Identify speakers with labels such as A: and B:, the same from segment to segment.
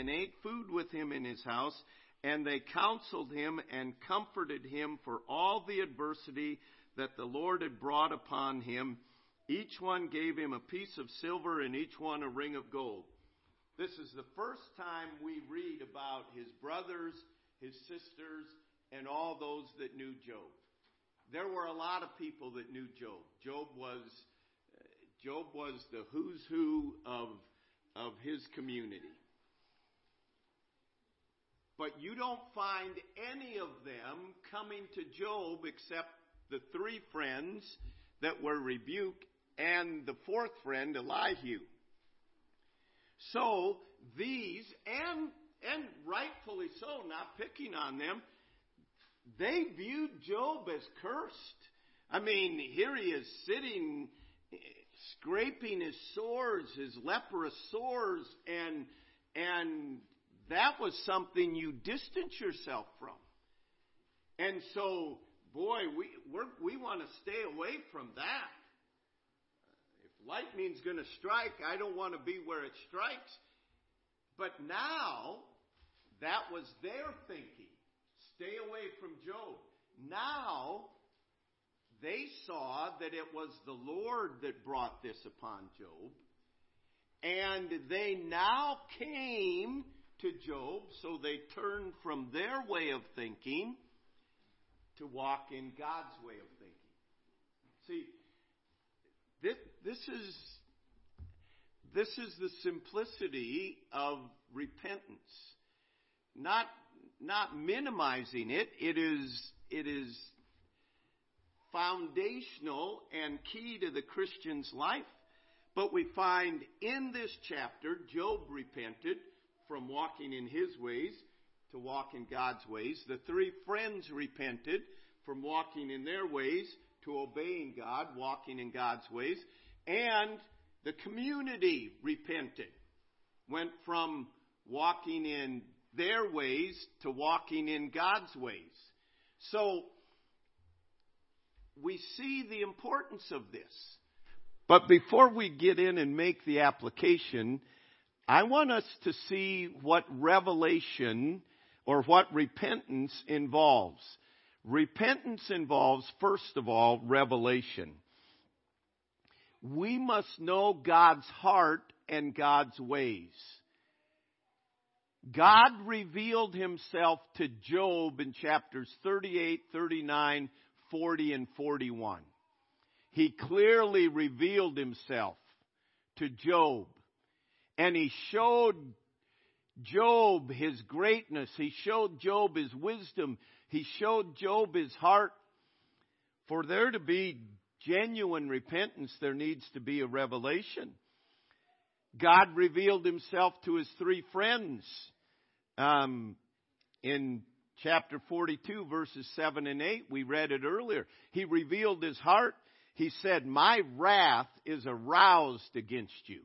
A: and ate food with him in his house, and they counseled him and comforted him for all the adversity that the Lord had brought upon him. Each one gave him a piece of silver, and each one a ring of gold. This is the first time we read about his brothers, his sisters, and all those that knew Job. There were a lot of people that knew Job. Job was Job was the who's who of of his community. But you don't find any of them coming to Job except the three friends that were rebuked and the fourth friend, Elihu. So these, and and rightfully so, not picking on them, they viewed Job as cursed. I mean, here he is sitting, scraping his sores, his leprous sores, and and that was something you distance yourself from. And so, boy, we we want to stay away from that. If lightning's going to strike, I don't want to be where it strikes. But now, that was their thinking. Stay away from Job. Now, they saw that it was the Lord that brought this upon Job. And they now came to Job, so they turned from their way of thinking to walk in God's way of thinking. See, this, this is this is the simplicity of repentance. Not not minimizing it. It is it is foundational and key to the Christian's life. But we find in this chapter, Job repented from walking in his ways to walk in God's ways. The three friends repented from walking in their ways to obeying God, walking in God's ways. And the community repented, went from walking in their ways to walking in God's ways. So, we see the importance of this. But before we get in and make the application, I want us to see what revelation or what repentance involves. Repentance involves, first of all, revelation. We must know God's heart and God's ways. God revealed himself to Job in chapters 38, 39, 40, and 41. He clearly revealed himself to Job. And he showed Job his greatness. He showed Job his wisdom. He showed Job his heart. For there to be genuine repentance, there needs to be a revelation. God revealed himself to his three friends um, in chapter 42, verses 7 and 8. We read it earlier. He revealed his heart. He said, My wrath is aroused against you.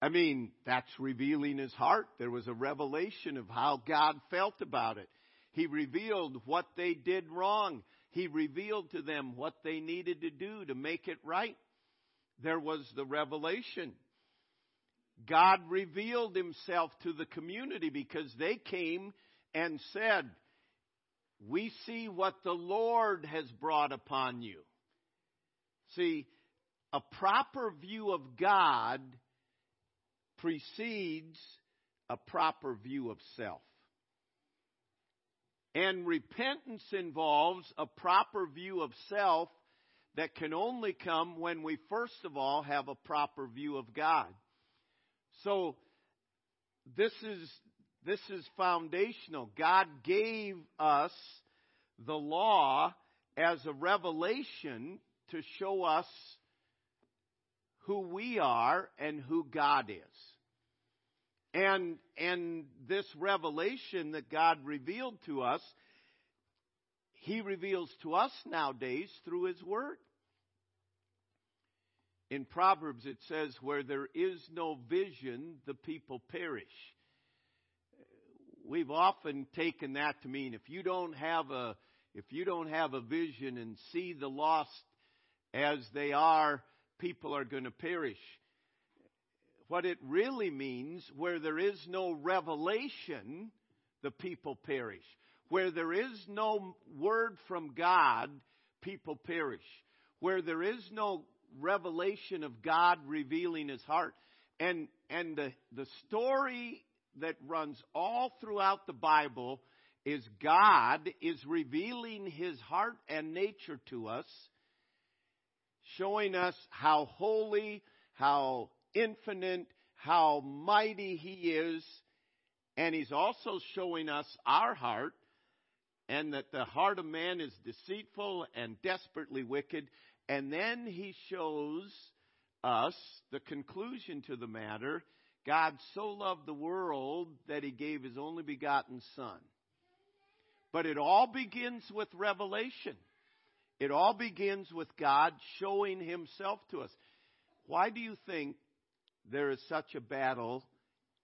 A: I mean, that's revealing his heart. There was a revelation of how God felt about it. He revealed what they did wrong. He revealed to them what they needed to do to make it right. There was the revelation. God revealed himself to the community because they came and said, We see what the Lord has brought upon you. See, a proper view of God precedes a proper view of self. And repentance involves a proper view of self that can only come when we first of all have a proper view of God. So this is this is foundational. God gave us the law as a revelation to show us who we are and who God is. And and this revelation that God revealed to us, he reveals to us nowadays through his word. In Proverbs it says, Where there is no vision, the people perish. We've often taken that to mean if you don't have a if you don't have a vision and see the lost as they are, people are going to perish. what it really means, where there is no revelation, the people perish. Where there is no word from God, people perish. Where there is no revelation of God revealing his heart. And, and the, the story that runs all throughout the Bible is God is revealing his heart and nature to us, showing us how holy, how infinite, how mighty he is, and he's also showing us our heart and that the heart of man is deceitful and desperately wicked. And then he shows us the conclusion to the matter. God so loved the world that he gave his only begotten Son. But it all begins with revelation. It all begins with God showing himself to us. Why do you think there is such a battle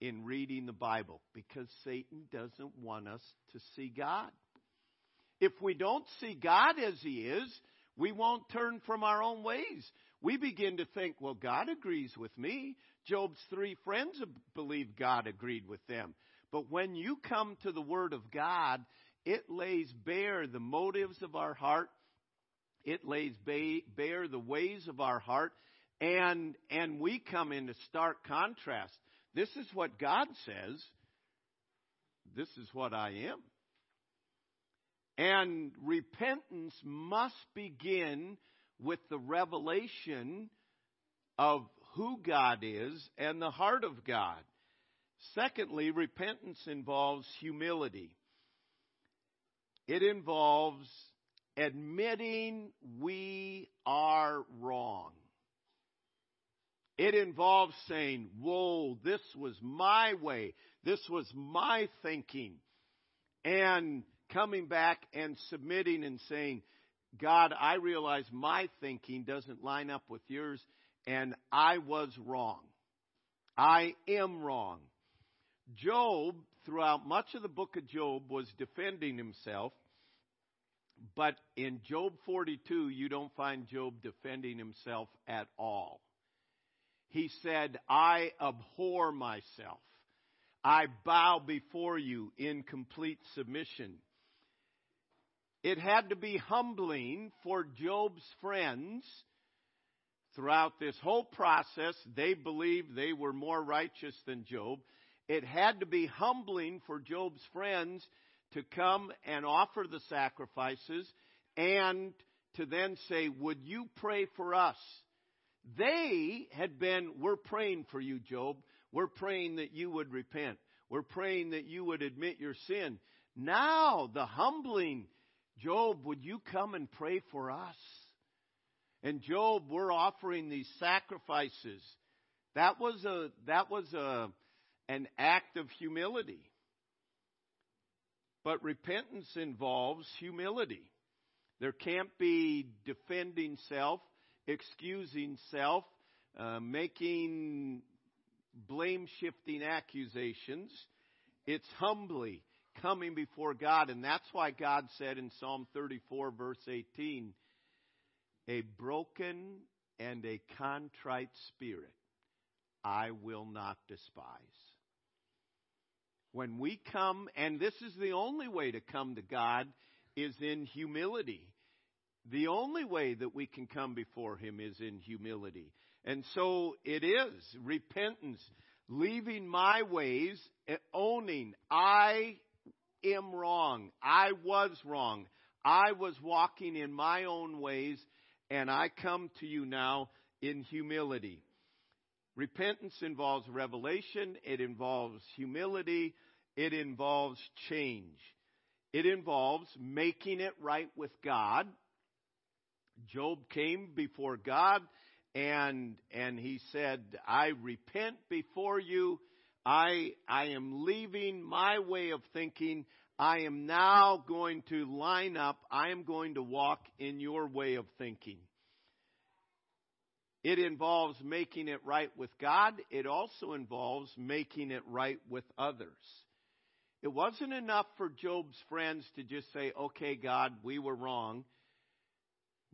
A: in reading the Bible? Because Satan doesn't want us to see God. If we don't see God as He is, we won't turn from our own ways. We begin to think, well, God agrees with me. Job's three friends believed God agreed with them. But when you come to the Word of God, it lays bare the motives of our heart. It lays bare the ways of our heart. And, and we come into stark contrast. This is what God says. This is what I am. And repentance must begin with the revelation of who God is and the heart of God. Secondly, repentance involves humility. It involves admitting we are wrong. It involves saying, Whoa, this was my way. This was my thinking. And coming back and submitting and saying, God, I realize my thinking doesn't line up with yours, and I was wrong. I am wrong. Job, throughout much of the book of Job, was defending himself, but in Job 42, you don't find Job defending himself at all. He said, I abhor myself. I bow before you in complete submission. It had to be humbling for Job's friends. Throughout this whole process, they believed they were more righteous than Job. It had to be humbling for Job's friends to come and offer the sacrifices and to then say, Would you pray for us? They had been, We're praying for you, Job. We're praying that you would repent. We're praying that you would admit your sin. Now, the humbling Job, would you come and pray for us? And Job, we're offering these sacrifices. That was a that was a an act of humility. But repentance involves humility. There can't be defending self, excusing self, uh, making blame shifting accusations. It's humbly coming before God. And that's why God said in Psalm 34, verse 18, a broken and a contrite spirit I will not despise. When we come, and this is the only way to come to God, is in humility. The only way that we can come before Him is in humility. And so it is repentance, leaving my ways, eh, owning I am wrong. I was wrong. I was walking in my own ways, and I come to you now in humility. Repentance involves revelation, it involves humility, it involves change. It involves making it right with God. Job came before God and and he said, "I repent before you I, I am leaving my way of thinking. I am now going to line up. I am going to walk in your way of thinking. It involves making it right with God. It also involves making it right with others. It wasn't enough for Job's friends to just say, okay, God, we were wrong.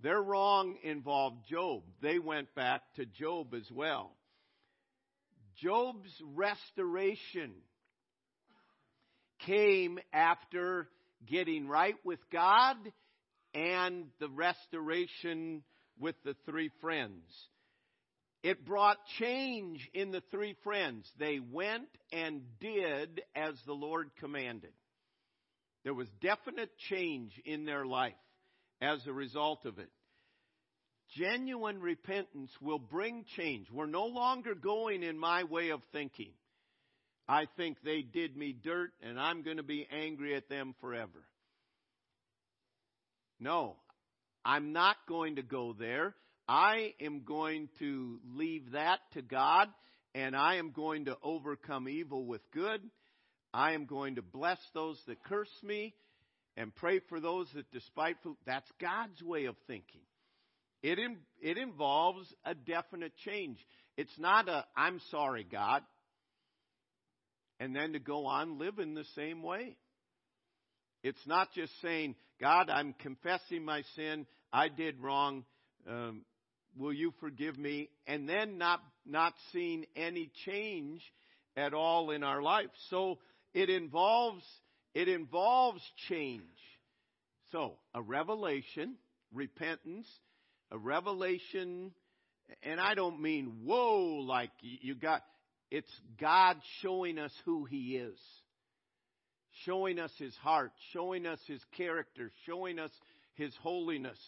A: Their wrong involved Job. They went back to Job as well. Job's restoration came after getting right with God and the restoration with the three friends. It brought change in the three friends. They went and did as the Lord commanded. There was definite change in their life as a result of it. Genuine repentance will bring change. We're no longer going in my way of thinking. I think they did me dirt and I'm going to be angry at them forever. No, I'm not going to go there. I am going to leave that to God and I am going to overcome evil with good. I am going to bless those that curse me and pray for those that despiteful. That's God's way of thinking. It, in, it involves a definite change. It's not a, I'm sorry, God, and then to go on living the same way. It's not just saying, God, I'm confessing my sin. I did wrong. Um, will you forgive me? And then not, not seeing any change at all in our life. So it involves, it involves change. So a revelation, repentance, a revelation, and I don't mean whoa, like you got, it's God showing us who He is. Showing us His heart, showing us His character, showing us His holiness,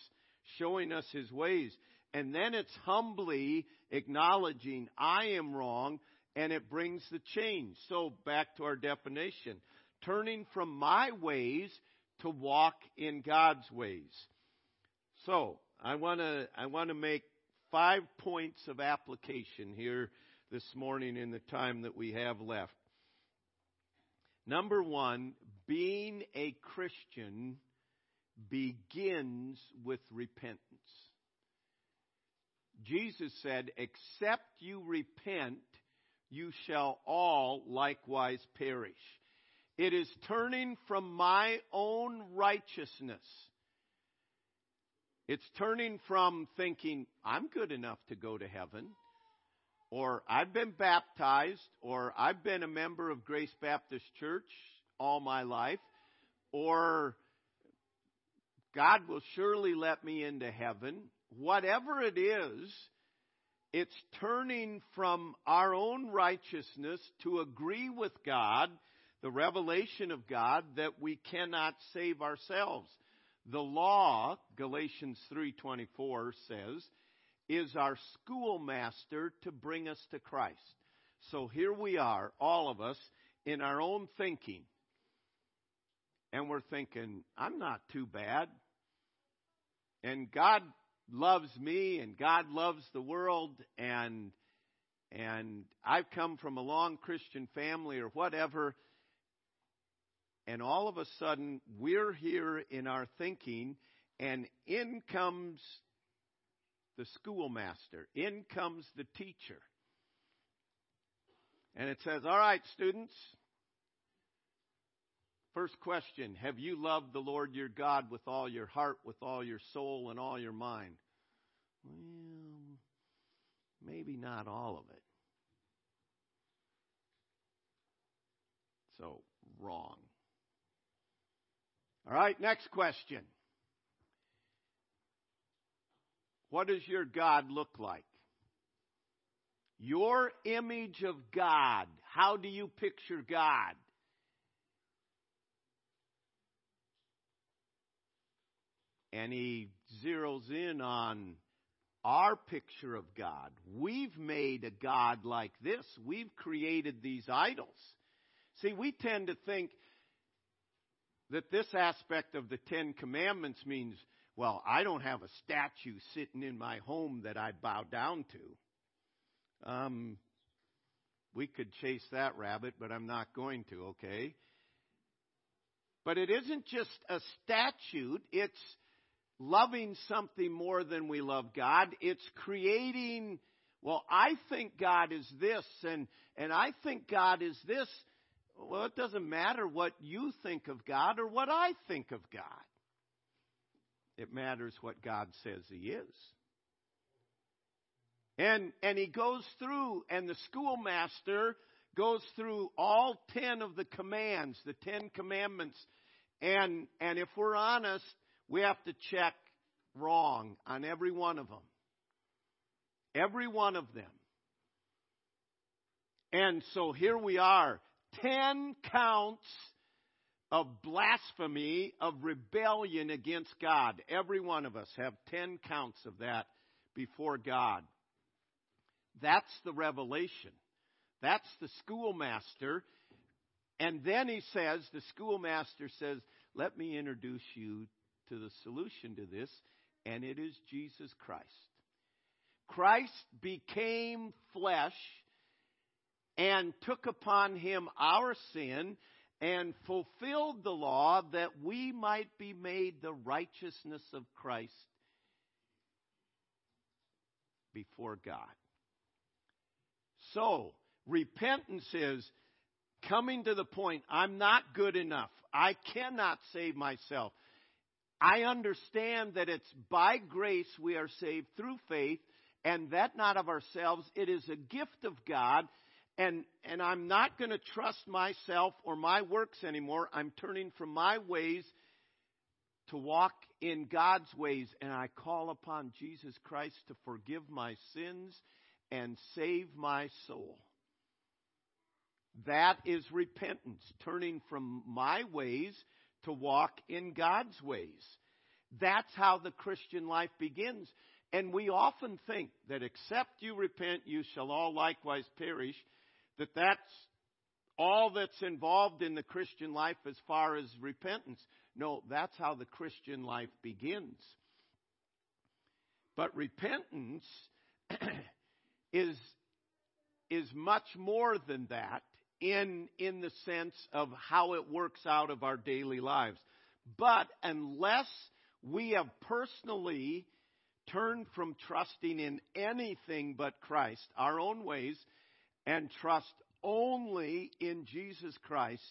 A: showing us His ways. And then it's humbly acknowledging, I am wrong, and it brings the change. So back to our definition. Turning from my ways to walk in God's ways. So, I want to I want to make five points of application here this morning in the time that we have left. Number 1, being a Christian begins with repentance. Jesus said, "Except you repent, you shall all likewise perish." It is turning from my own righteousness it's turning from thinking, I'm good enough to go to heaven, or I've been baptized, or I've been a member of Grace Baptist Church all my life, or God will surely let me into heaven. Whatever it is, it's turning from our own righteousness to agree with God, the revelation of God, that we cannot save ourselves. The law, Galatians 3:24 says, is our schoolmaster to bring us to Christ. So here we are, all of us, in our own thinking. And we're thinking, I'm not too bad. And God loves me and God loves the world and and I've come from a long Christian family or whatever and all of a sudden we're here in our thinking, and in comes the schoolmaster, in comes the teacher. And it says, All right, students. First question Have you loved the Lord your God with all your heart, with all your soul, and all your mind? Well, maybe not all of it. So, wrong. All right, next question. What does your God look like? Your image of God. How do you picture God? And he zeroes in on our picture of God. We've made a God like this. We've created these idols. See, we tend to think that this aspect of the Ten Commandments means, well, I don't have a statue sitting in my home that I bow down to. Um, we could chase that rabbit, but I'm not going to, okay? But it isn't just a statute, it's loving something more than we love God. It's creating, well, I think God is this, and, and I think God is this, well, it doesn't matter what you think of God or what I think of God. It matters what God says He is. And, and he goes through, and the schoolmaster goes through all ten of the commands, the ten commandments. And, and if we're honest, we have to check wrong on every one of them. Every one of them. And so here we are. Ten counts of blasphemy, of rebellion against God. Every one of us have ten counts of that before God. That's the revelation. That's the schoolmaster. And then he says, the schoolmaster says, let me introduce you to the solution to this, and it is Jesus Christ. Christ became flesh and took upon him our sin and fulfilled the law that we might be made the righteousness of Christ before God. So, repentance is coming to the point I'm not good enough. I cannot save myself. I understand that it's by grace we are saved through faith, and that not of ourselves. It is a gift of God, and, and I'm not going to trust myself or my works anymore. I'm turning from my ways to walk in God's ways, and I call upon Jesus Christ to forgive my sins and save my soul. That is repentance, turning from my ways to walk in God's ways. That's how the Christian life begins. And we often think that except you repent, you shall all likewise perish, that that's all that's involved in the Christian life as far as repentance. No, that's how the Christian life begins. But repentance is, is much more than that in, in the sense of how it works out of our daily lives. But unless we have personally turned from trusting in anything but Christ, our own ways, and trust only in Jesus Christ,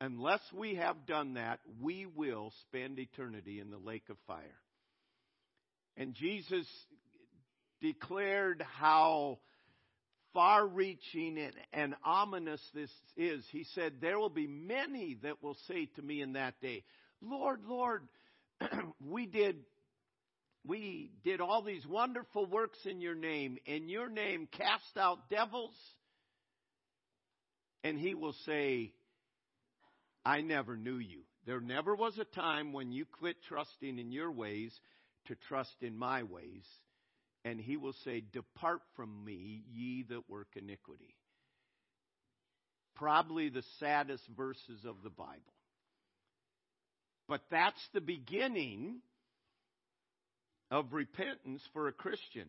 A: unless we have done that, we will spend eternity in the lake of fire. And Jesus declared how far reaching and, and, ominous this is. He said, There will be many that will say to me in that day, Lord, Lord, we did. We did all these wonderful works in your name. In your name, cast out devils. And he will say, I never knew you. There never was a time when you quit trusting in your ways to trust in my ways and he will say, Depart from me, ye that work iniquity. Probably the saddest verses of the Bible. But that's the beginning of repentance for a Christian.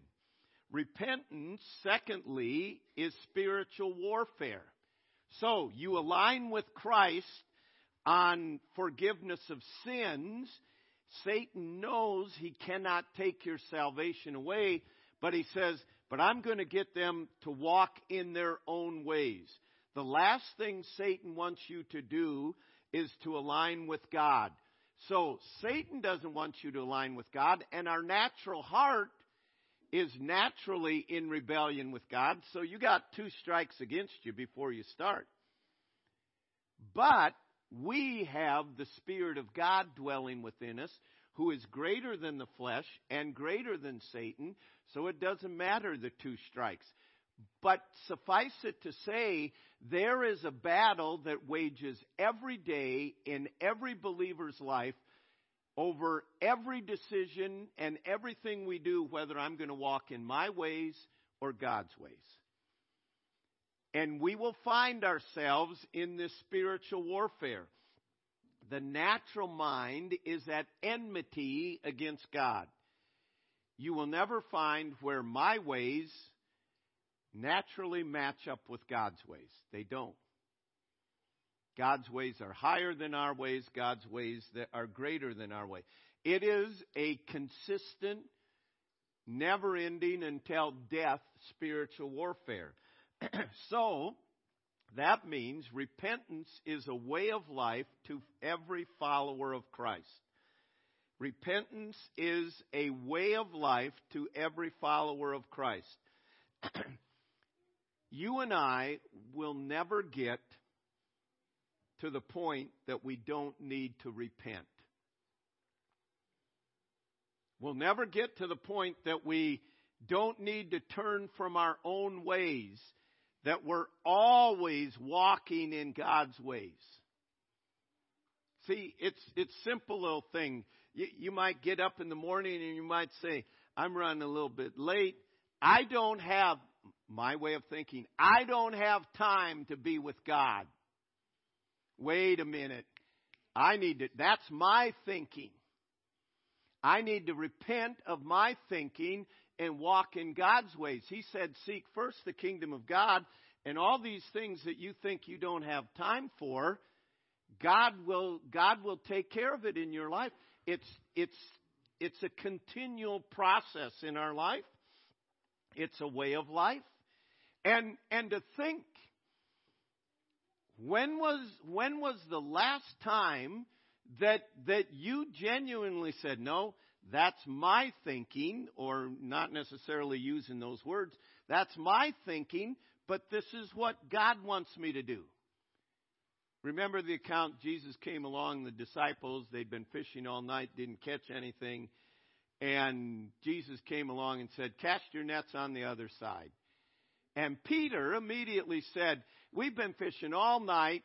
A: Repentance, secondly, is spiritual warfare. So you align with Christ on forgiveness of sins Satan knows he cannot take your salvation away, but he says, But I'm going to get them to walk in their own ways. The last thing Satan wants you to do is to align with God. So Satan doesn't want you to align with God, and our natural heart is naturally in rebellion with God. So you got two strikes against you before you start. But we have the Spirit of God dwelling within us, who is greater than the flesh and greater than Satan, so it doesn't matter the two strikes. But suffice it to say, there is a battle that wages every day in every believer's life over every decision and everything we do, whether I'm going to walk in my ways or God's ways. And we will find ourselves in this spiritual warfare. The natural mind is at enmity against God. You will never find where my ways naturally match up with God's ways. They don't. God's ways are higher than our ways, God's ways that are greater than our way. It is a consistent, never ending until death spiritual warfare. so, that means repentance is a way of life to every follower of Christ. Repentance is a way of life to every follower of Christ. you and I will never get to the point that we don't need to repent. We'll never get to the point that we don't need to turn from our own ways, that we're always walking in God's ways. See, it's it's simple little thing. You, you might get up in the morning and you might say, "I'm running a little bit late. I don't have my way of thinking. I don't have time to be with God." Wait a minute. I need to. That's my thinking. I need to repent of my thinking and walk in God's ways. He said, Seek first the kingdom of God, and all these things that you think you don't have time for, God will, God will take care of it in your life. It's, it's, it's a continual process in our life. It's a way of life. And, and to think, when was, when was the last time that, that you genuinely said, no, that's my thinking, or not necessarily using those words, that's my thinking, but this is what God wants me to do. Remember the account Jesus came along, the disciples, they'd been fishing all night, didn't catch anything, and Jesus came along and said, Cast your nets on the other side. And Peter immediately said, We've been fishing all night.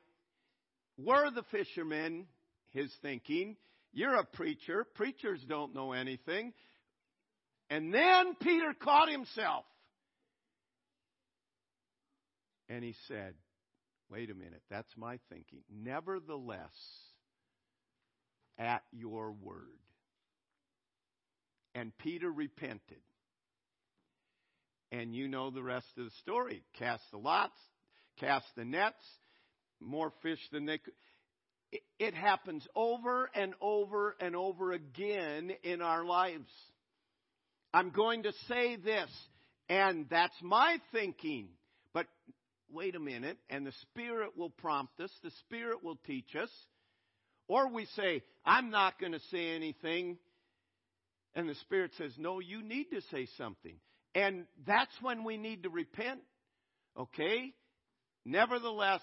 A: We're the fishermen, his thinking. You're a preacher. Preachers don't know anything. And then Peter caught himself. And he said, Wait a minute, that's my thinking. Nevertheless, at your word. And Peter repented. And you know the rest of the story. Cast the lots, cast the nets, more fish than they could. It happens over and over and over again in our lives. I'm going to say this, and that's my thinking. But wait a minute, and the Spirit will prompt us, the Spirit will teach us. Or we say, I'm not going to say anything. And the Spirit says, No, you need to say something. And that's when we need to repent. Okay? Nevertheless,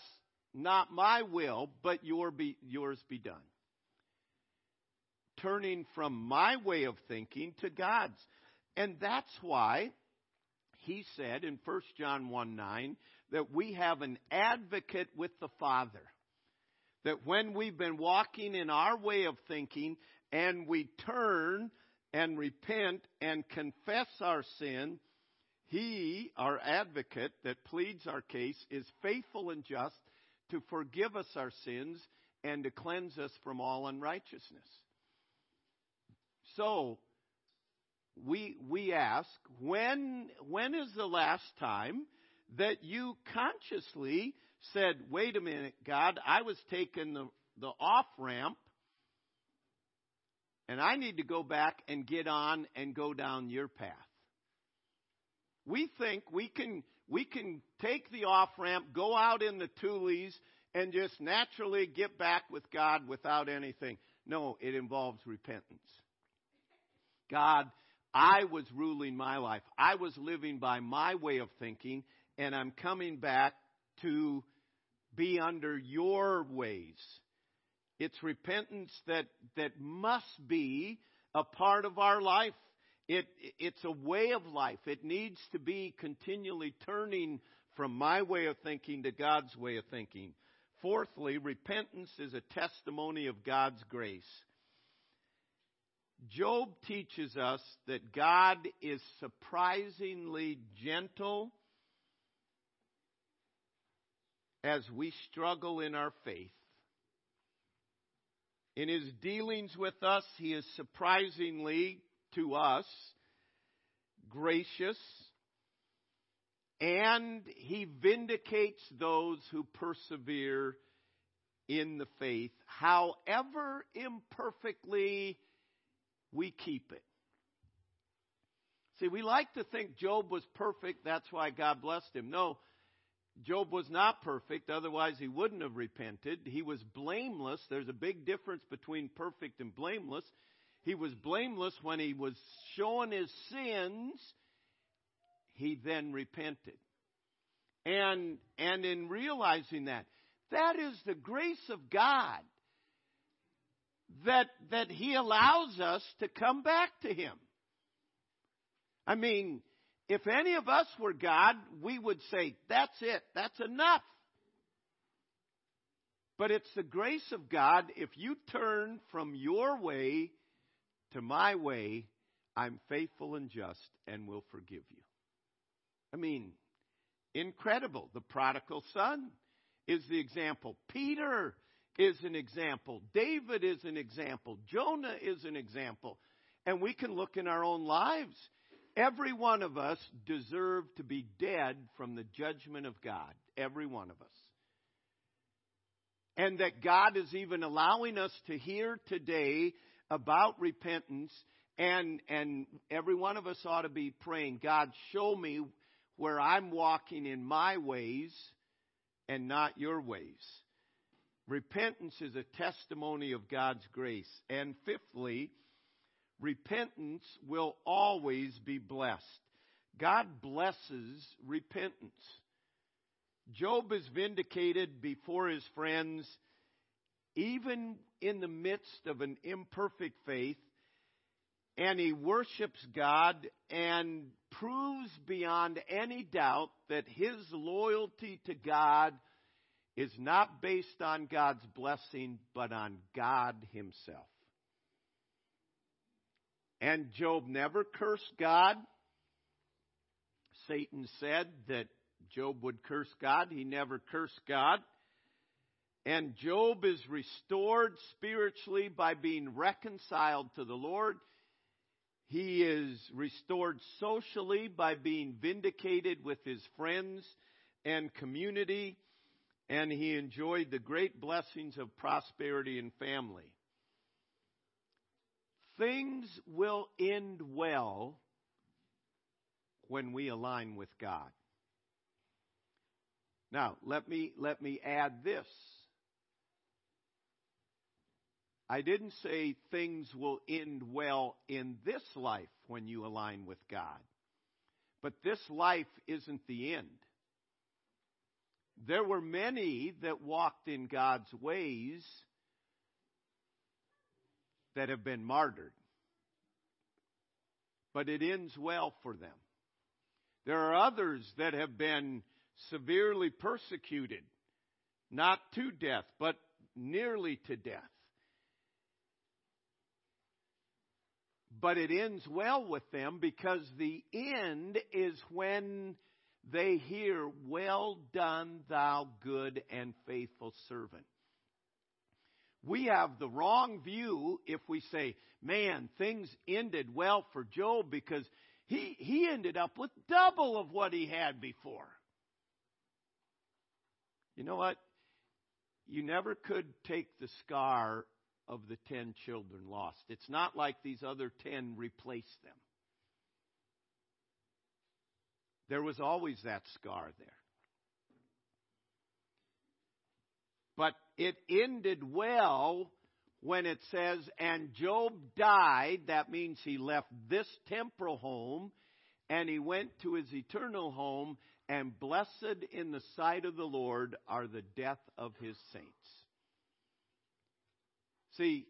A: not my will, but your be, yours be done. Turning from my way of thinking to God's. And that's why he said in 1 John 1 9 that we have an advocate with the Father. That when we've been walking in our way of thinking and we turn and repent and confess our sin, he, our advocate that pleads our case, is faithful and just to forgive us our sins and to cleanse us from all unrighteousness. So, we, we ask, when, when is the last time that you consciously said, wait a minute, God, I was taking the, the off ramp and I need to go back and get on and go down your path. We think we can we can take the off ramp, go out in the tules, and just naturally get back with God without anything. No, it involves repentance. God, I was ruling my life. I was living by my way of thinking, and I'm coming back to be under your ways. It's repentance that, that must be a part of our life. It, it's a way of life. It needs to be continually turning from my way of thinking to God's way of thinking. Fourthly, repentance is a testimony of God's grace. Job teaches us that God is surprisingly gentle as we struggle in our faith. In his dealings with us, he is surprisingly to us gracious and he vindicates those who persevere in the faith, however imperfectly we keep it. See, we like to think Job was perfect, that's why God blessed him. No, Job was not perfect, otherwise he wouldn't have repented. He was blameless. There's a big difference between perfect and blameless. He was blameless when he was showing his sins. he then repented. And, and in realizing that, that is the grace of God that, that he allows us to come back to him. I mean, if any of us were God, we would say, that's it, that's enough. But it's the grace of God. If you turn from your way to my way, I'm faithful and just and will forgive you. I mean, incredible. The prodigal son is the example. Peter is an example. David is an example. Jonah is an example. And we can look in our own lives. Every one of us deserve to be dead from the judgment of God. Every one of us. And that God is even allowing us to hear today about repentance and and every one of us ought to be praying, God, show me where I'm walking in my ways and not your ways. Repentance is a testimony of God's grace. And fifthly, repentance will always be blessed. God blesses repentance. Job is vindicated before his friends, even in the midst of an imperfect faith, and he worships God and proves beyond any doubt that his loyalty to God is not based on God's blessing, but on God himself. And Job never cursed God. Satan said that Job would curse God. He never cursed God. And Job is restored spiritually by being reconciled to the Lord. He is restored socially by being vindicated with his friends and community. And he enjoyed the great blessings of prosperity and family. Things will end well when we align with God. Now, let me, let me add this. I didn't say things will end well in this life when you align with God. But this life isn't the end. There were many that walked in God's ways that have been martyred. But it ends well for them. There are others that have been severely persecuted, not to death, but nearly to death. But it ends well with them because the end is when they hear, Well done, thou good and faithful servant. We have the wrong view if we say, Man, things ended well for Job because he, he ended up with double of what he had before. You know what? You never could take the scar of the ten children lost. It's not like these other ten replaced them. There was always that scar there. But it ended well when it says, and Job died. That means he left this temporal home and he went to his eternal home and blessed in the sight of the Lord are the death of his saints. See,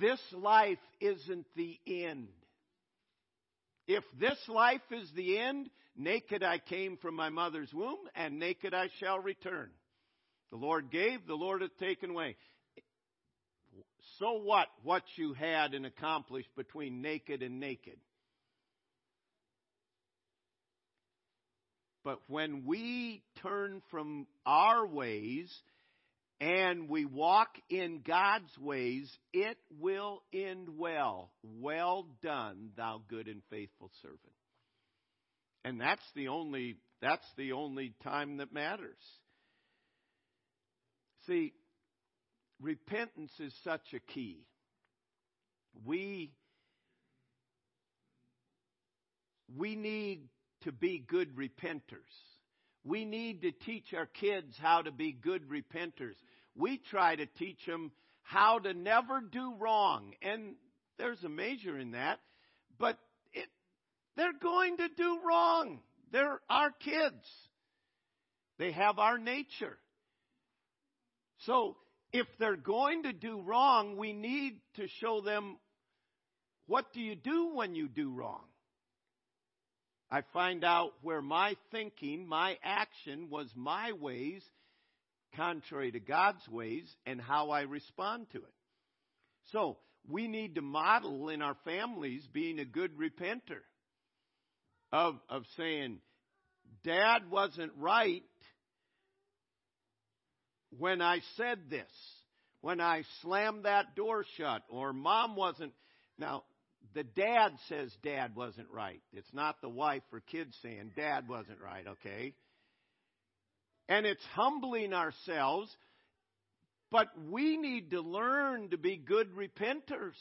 A: this life isn't the end. If this life is the end, naked I came from my mother's womb, and naked I shall return. The Lord gave, the Lord hath taken away. So what, what you had and accomplished between naked and naked? But when we turn from our ways and we walk in God's ways, it will end well. Well done, thou good and faithful servant. And that's the only that's the only time that matters. See, repentance is such a key. We we need to be good repenters. We need to teach our kids how to be good repenters. We try to teach them how to never do wrong. And there's a measure in that. But it, They're going to do wrong. They're our kids. They have our nature. So, if they're going to do wrong, we need to show them what do you do when you do wrong? I find out where my thinking, my action was my ways, contrary to God's ways, and how I respond to it. So, we need to model in our families being a good repenter of, of saying, Dad wasn't right when I said this, when I slammed that door shut, or Mom wasn't. Now, the dad says dad wasn't right. It's not the wife or kids saying dad wasn't right, okay? And it's humbling ourselves, but we need to learn to be good repenters.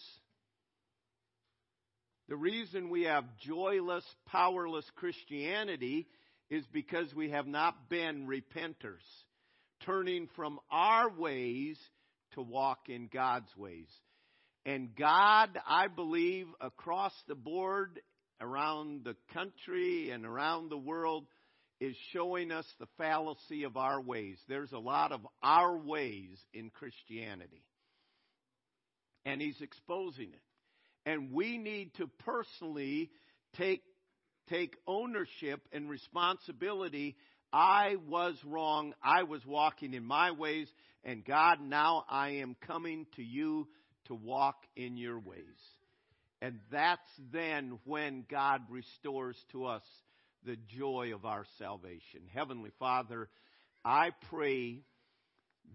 A: The reason we have joyless, powerless Christianity is because we have not been repenters, turning from our ways to walk in God's ways. And God, I believe, across the board, around the country and around the world, is showing us the fallacy of our ways. There's a lot of our ways in Christianity. And He's exposing it. And we need to personally take, take ownership and responsibility. I was wrong. I was walking in my ways. And God, now I am coming to you to walk in your ways. And that's then when God restores to us the joy of our salvation. Heavenly Father, I pray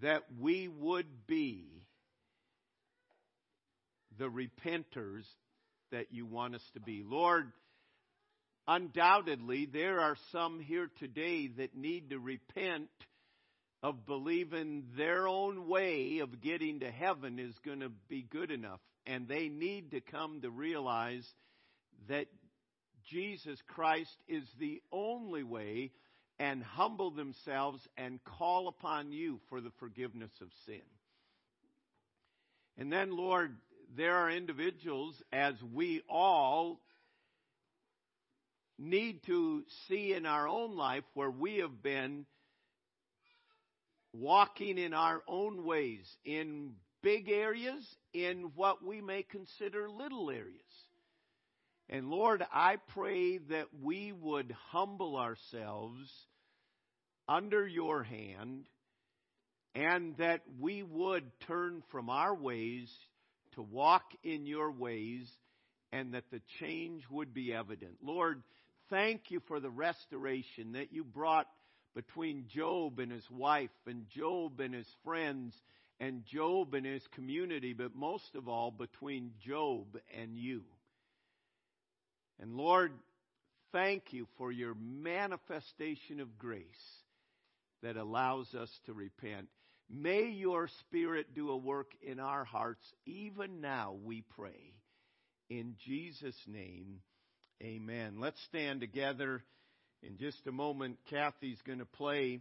A: that we would be the repenters that you want us to be. Lord, undoubtedly, there are some here today that need to repent of believing their own way of getting to heaven is going to be good enough. And they need to come to realize that Jesus Christ is the only way and humble themselves and call upon you for the forgiveness of sin. And then, Lord, there are individuals, as we all need to see in our own life where we have been walking in our own ways in big areas, in what we may consider little areas. And Lord, I pray that we would humble ourselves under your hand and that we would turn from our ways to walk in your ways and that the change would be evident. Lord, thank you for the restoration that you brought between Job and his wife, and Job and his friends, and Job and his community, but most of all between Job and you. And Lord, thank you for your manifestation of grace that allows us to repent. May your Spirit do a work in our hearts, even now, we pray. In Jesus' name, amen. Let's stand together. In just a moment, Kathy's going to play